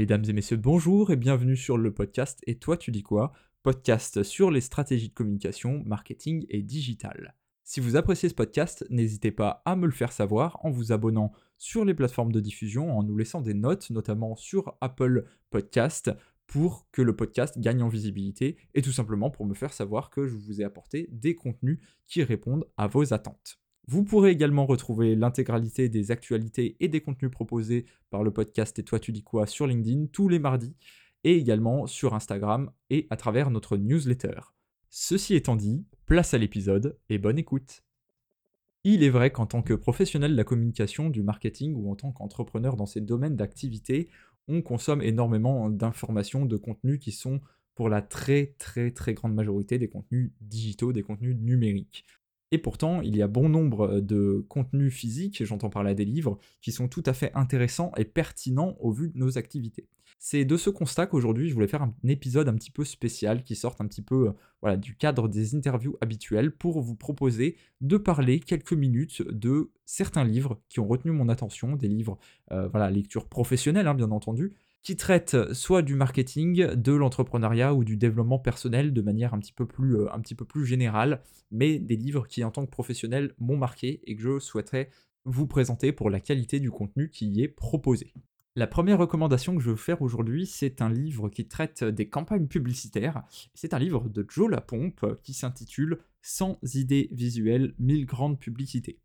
Mesdames et messieurs, bonjour et bienvenue sur le podcast Et toi tu dis quoi? Podcast sur les stratégies de communication, marketing et digital. Si vous appréciez ce podcast, n'hésitez pas à me le faire savoir en vous abonnant sur les plateformes de diffusion, en nous laissant des notes, notamment sur Apple Podcast, pour que le podcast gagne en visibilité et tout simplement pour me faire savoir que je vous ai apporté des contenus qui répondent à vos attentes. Vous pourrez également retrouver l'intégralité des actualités et des contenus proposés par le podcast Et toi tu dis quoi sur LinkedIn tous les mardis et également sur Instagram et à travers notre newsletter. Ceci étant dit, place à l'épisode et bonne écoute. Il est vrai qu'en tant que professionnel de la communication, du marketing ou en tant qu'entrepreneur dans ces domaines d'activité, on consomme énormément d'informations, de contenus qui sont pour la très très très grande majorité des contenus digitaux, des contenus numériques. Et pourtant, il y a bon nombre euh, de contenus physiques, j'entends parler des livres, qui sont tout à fait intéressants et pertinents au vu de nos activités. C'est de ce constat qu'aujourd'hui je voulais faire un épisode un petit peu spécial qui sorte un petit peu euh, du cadre des interviews habituelles pour vous proposer de parler quelques minutes de certains livres qui ont retenu mon attention, des livres, euh, voilà, lecture professionnelle hein, bien entendu, qui traite soit du marketing, de l'entrepreneuriat ou du développement personnel de manière un petit, peu plus, euh, générale, mais des livres qui en tant que professionnel m'ont marqué et que je souhaiterais vous présenter pour la qualité du contenu qui y est proposé. La première recommandation que je veux faire aujourd'hui, c'est un livre qui traite des campagnes publicitaires. C'est un livre de Joe Lapompe qui s'intitule 100 idées visuelles, 1000 grandes publicités.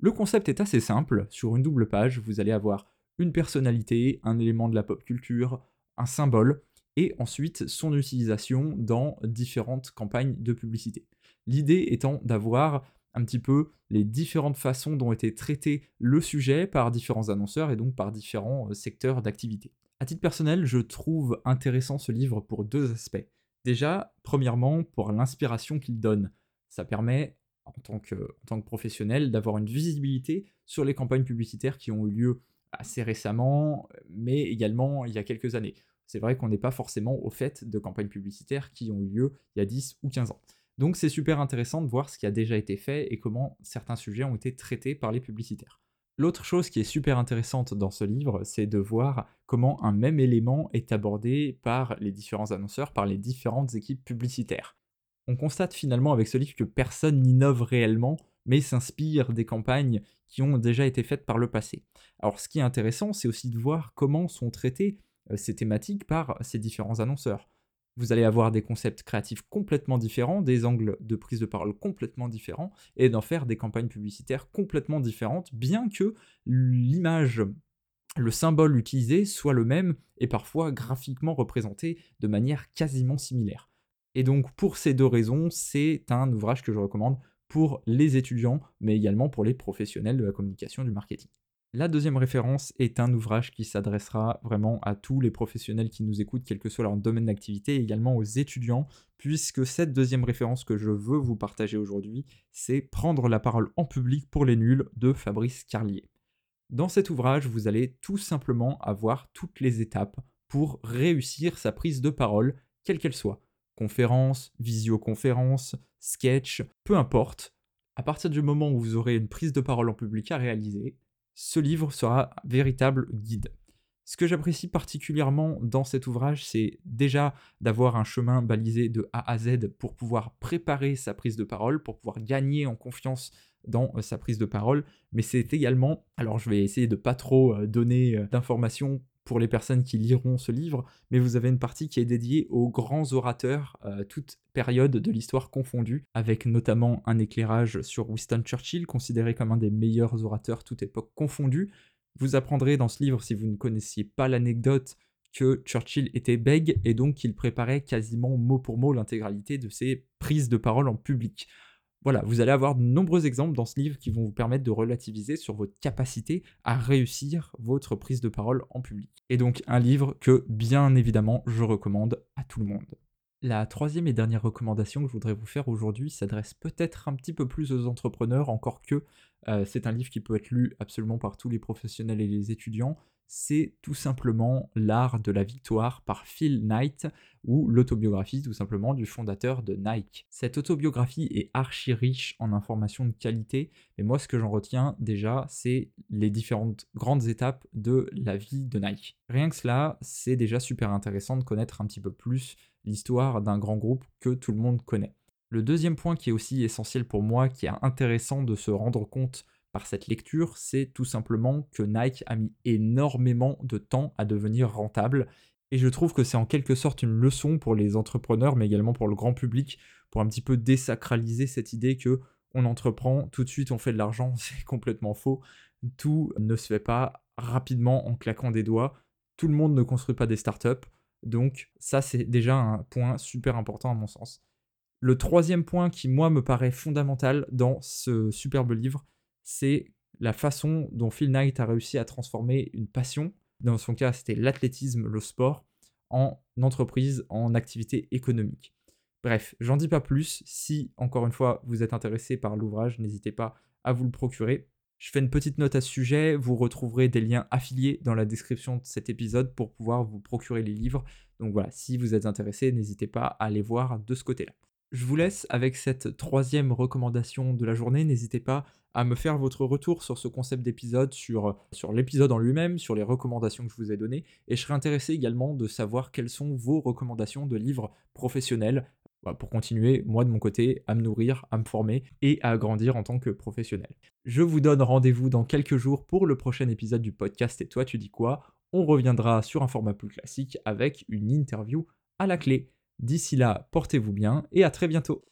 Le concept est assez simple, sur une double page, vous allez avoir une personnalité, un élément de la pop culture, un symbole, et ensuite son utilisation dans différentes campagnes de publicité. L'idée étant d'avoir un petit peu les différentes façons dont était traité le sujet par différents annonceurs et donc par différents euh, secteurs d'activité. À titre personnel, je trouve intéressant ce livre pour deux aspects. Déjà, premièrement, pour l'inspiration qu'il donne. Ça permet, en tant que, en tant que professionnel, d'avoir une visibilité sur les campagnes publicitaires qui ont eu lieu assez récemment, mais également il y a quelques années. C'est vrai qu'on n'est pas forcément au fait de campagnes publicitaires qui ont eu lieu il y a 10 ou 15 ans. Donc c'est super intéressant de voir ce qui a déjà été fait et comment certains sujets ont été traités par les publicitaires. L'autre chose qui est super intéressante dans ce livre, c'est de voir comment un même élément est abordé par les différents annonceurs, par les différentes équipes publicitaires. On constate finalement avec ce livre que personne n'innove réellement, mais s'inspire des campagnes qui ont déjà été faites par le passé. Alors ce qui est intéressant, c'est aussi de voir comment sont traitées euh, ces thématiques par ces différents annonceurs. Vous allez avoir des concepts créatifs complètement différents, des angles de prise de parole complètement différents, et d'en faire des campagnes publicitaires complètement différentes, bien que l'image, le symbole utilisé soit le même et parfois graphiquement représenté de manière quasiment similaire. Et donc pour ces deux raisons, c'est un ouvrage que je recommande pour les étudiants, mais également pour les professionnels de la communication du marketing. La deuxième référence est un ouvrage qui s'adressera vraiment à tous les professionnels qui nous écoutent, quel que soit leur domaine d'activité, et également aux étudiants, puisque cette deuxième référence que je veux vous partager aujourd'hui, c'est Prendre la parole en public pour les nuls de Fabrice Carlier. Dans cet ouvrage, vous allez tout simplement avoir toutes les étapes pour réussir sa prise de parole, quelle qu'elle soit conférence, visioconférence, sketch, peu importe, à partir du moment où vous aurez une prise de parole en public à réaliser, ce livre sera un véritable guide. Ce que j'apprécie particulièrement dans cet ouvrage, c'est déjà d'avoir un chemin balisé de A à Z pour pouvoir préparer sa prise de parole, pour pouvoir gagner en confiance dans euh, sa prise de parole, mais c'est également, alors je vais essayer de pas trop euh, donner euh, d'informations pour les personnes qui liront ce livre, mais vous avez une partie qui est dédiée aux grands orateurs, euh, toute période de l'histoire confondue, avec notamment un éclairage sur Winston Churchill, considéré comme un des meilleurs orateurs toute époque confondue. Vous apprendrez dans ce livre, si vous ne connaissiez pas l'anecdote, que Churchill était bègue et donc qu'il préparait quasiment mot pour mot l'intégralité de ses prises de parole en public. Voilà, vous allez avoir de nombreux exemples dans ce livre qui vont vous permettre de relativiser sur votre capacité à réussir votre prise de parole en public. Et donc un livre que bien évidemment je recommande à tout le monde. La troisième et dernière recommandation que je voudrais vous faire aujourd'hui s'adresse peut-être un petit peu plus aux entrepreneurs, encore que euh, c'est un livre qui peut être lu absolument par tous les professionnels et les étudiants. C'est tout simplement L'art de la victoire par Phil Knight ou l'autobiographie tout simplement du fondateur de Nike. Cette autobiographie est archi riche en informations de qualité, mais moi ce que j'en retiens déjà, c'est les différentes grandes étapes de la vie de Nike. Rien que cela, c'est déjà super intéressant de connaître un petit peu plus l'histoire d'un grand groupe que tout le monde connaît. Le deuxième point qui est aussi essentiel pour moi, qui est intéressant de se rendre compte par cette lecture, c'est tout simplement que Nike a mis énormément de temps à devenir rentable. Et je trouve que c'est en quelque sorte une leçon pour les entrepreneurs, mais également pour le grand public, pour un petit peu désacraliser cette idée que on entreprend, tout de suite on fait de l'argent, c'est complètement faux. Tout ne se fait pas rapidement en claquant des doigts. Tout le monde ne construit pas des startups. Donc ça c'est déjà un point super important à mon sens. Le troisième point qui moi me paraît fondamental dans ce superbe livre, c'est la façon dont Phil Knight a réussi à transformer une passion, dans son cas c'était l'athlétisme, le sport, en entreprise, en activité économique. Bref, j'en dis pas plus. Si, encore une fois, vous êtes intéressé par l'ouvrage, n'hésitez pas à vous le procurer. Je fais une petite note à ce sujet, vous retrouverez des liens affiliés dans la description de cet épisode pour pouvoir vous procurer les livres. Donc voilà, si vous êtes intéressé, n'hésitez pas à aller voir de ce côté-là. Je vous laisse avec cette troisième recommandation de la journée. N'hésitez pas à me faire votre retour sur ce concept d'épisode, sur, l'épisode en lui-même, sur les recommandations que je vous ai données. Et je serais intéressé également de savoir quelles sont vos recommandations de livres professionnels bah, pour continuer, moi de mon côté, à me nourrir, à me former et à grandir en tant que professionnel. Je vous donne rendez-vous dans quelques jours pour le prochain épisode du podcast Et toi tu dis quoi? On reviendra sur un format plus classique avec une interview à la clé. D'ici là, portez-vous bien et à très bientôt.